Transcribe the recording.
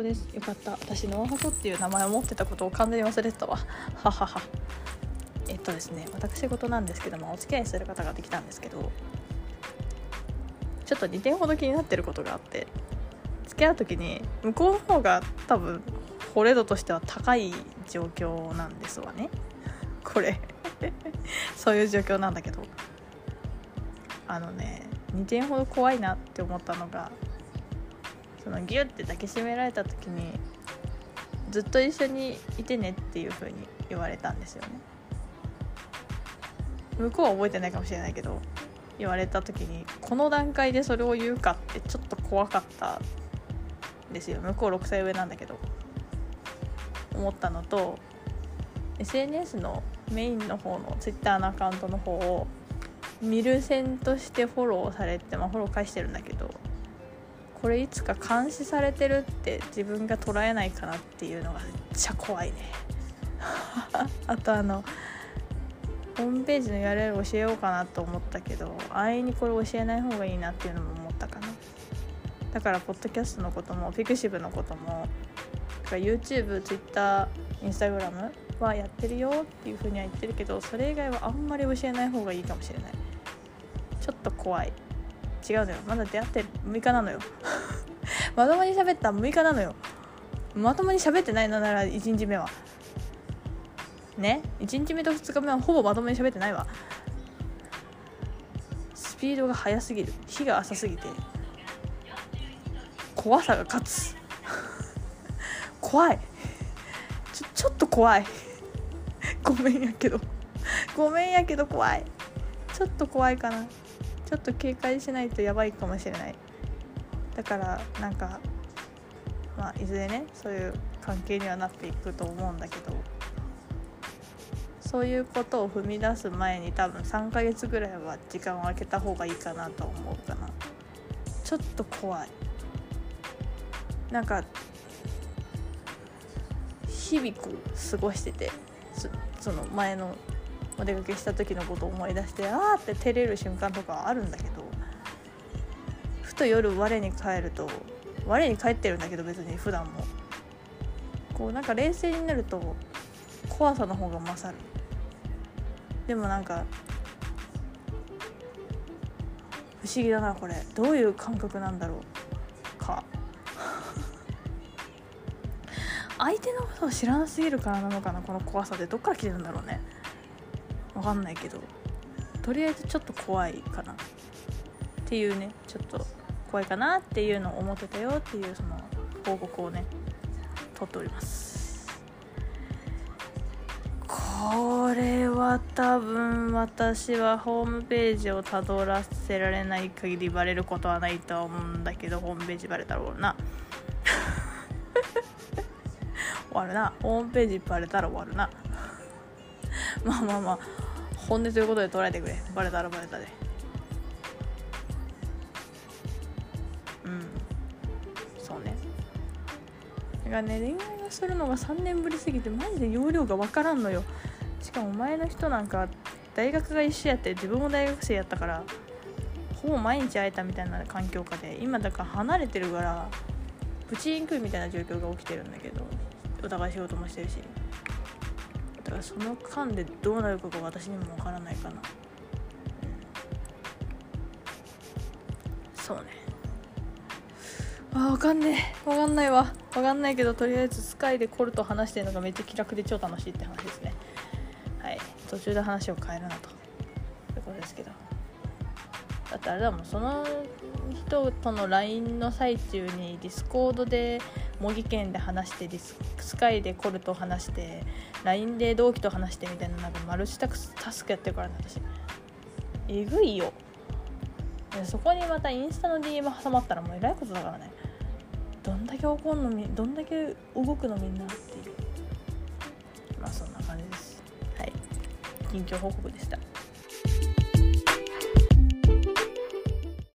箱です。よかった。私ノア箱っていう名前を持ってたことを完全に忘れてたわ。ははは。えっとですね私事なんですけどもお付き合いする方ができたんですけどちょっと2点ほど気になってることがあって付き合う時に向こうの方が多分惚れ度としては高い状況なんですわね。これ。そういう状況なんだけど。あのね2点ほど怖いなって思ったのがそのギュッて抱きしめられた時にずっと一緒にいてねっていう風に言われたんですよね。向こうは覚えてないかもしれないけど言われた時にこの段階でそれを言うかってちょっと怖かったんですよ。向こう6歳上なんだけど。思ったのと SNS のメインの方の Twitter のアカウントの方を見る線としてフォローされて、まあ、フォロー返してるんだけどこれいつか監視されてるって自分が捉えないかなっていうのがめっちゃ怖いね。あとあのホームページの URL 教えようかなと思ったけど安易にこれ教えない方がいいなっていうのも思ったかな。だからポッドキャストのこともフィクシブのことも YouTube、Twitter、Instagram はやってるよっていうふうには言ってるけどそれ以外はあんまり教えない方がいいかもしれない。ちょっと怖い。違うのよまだ出会って6日なのよ。まともに喋った6日なのよ。まともに喋ってないのなら1日目は。ね？1日目と2日目はほぼまともに喋ってないわ。スピードが速すぎる。火が浅すぎて。怖さが勝つ。怖い。ちょちょっと怖い。ごめんやけど。ごめんやけど怖い。ちょっと怖いかな。ちょっと警戒しないとやばいかもしれない。だからなんかまあいずれねそういう関係にはなっていくと思うんだけどそういうことを踏み出す前に多分3ヶ月ぐらいは時間を空けた方がいいかなと思うかな。ちょっと怖い。なんか日々こう過ごしててその前のお出かけした時のことを思い出してあーって照れる瞬間とかあるんだけどふと夜我に返ると我に返ってるんだけど別に普段も。こうなんか冷静になると怖さの方が勝る。でもなんか不思議だなこれ。どういう感覚なんだろうか。相手のことを知らなすぎるからなのかなこの怖さで。どっから来てるんだろうね。分かんないけどとりあえずちょっと怖いかな。っていうねちょっと怖いかなっていうのを思ってたよっていうその報告をね取っております。これは多分私はホームページをたどらせられない限りバレることはないとは思うんだけどホームページバレたら終わるな。終わるな。ホームページバレたら終わるな。まあまあまあ本音ということで捉えてくれ。バレたらバレたで。うん。そうね。だからね恋愛をするのが3年ぶりすぎてマジで容量が分からんのよ。しかも前の人なんか大学が一緒やって自分も大学生やったからほぼ毎日会えたみたいな環境下で今だから離れてるからプチインクみたいな状況が起きてるんだけどお互い仕事もしてるし。だからその間でどうなるかが私にもわからないかな、そうね。あ分かんねえ。分かんないわ。分かんないけどとりあえずスカイでコルと話してるのがめっちゃ気楽で超楽しいって話ですね。はい。途中で話を変えるなと。いうことですけど。だってあれだもんその人との LINE の最中にディスコードで模擬県で話してディススカイでコルと話して LINE で同期と話してみたいななんかマルチタスクやってるからね私。えぐいよ。そこにまたインスタの DM 挟まったらもうえらいことだからね。どんだけ怒んのみどんだけ動くのみんなっていう。まあそんな感じです。はい。近況報告でした。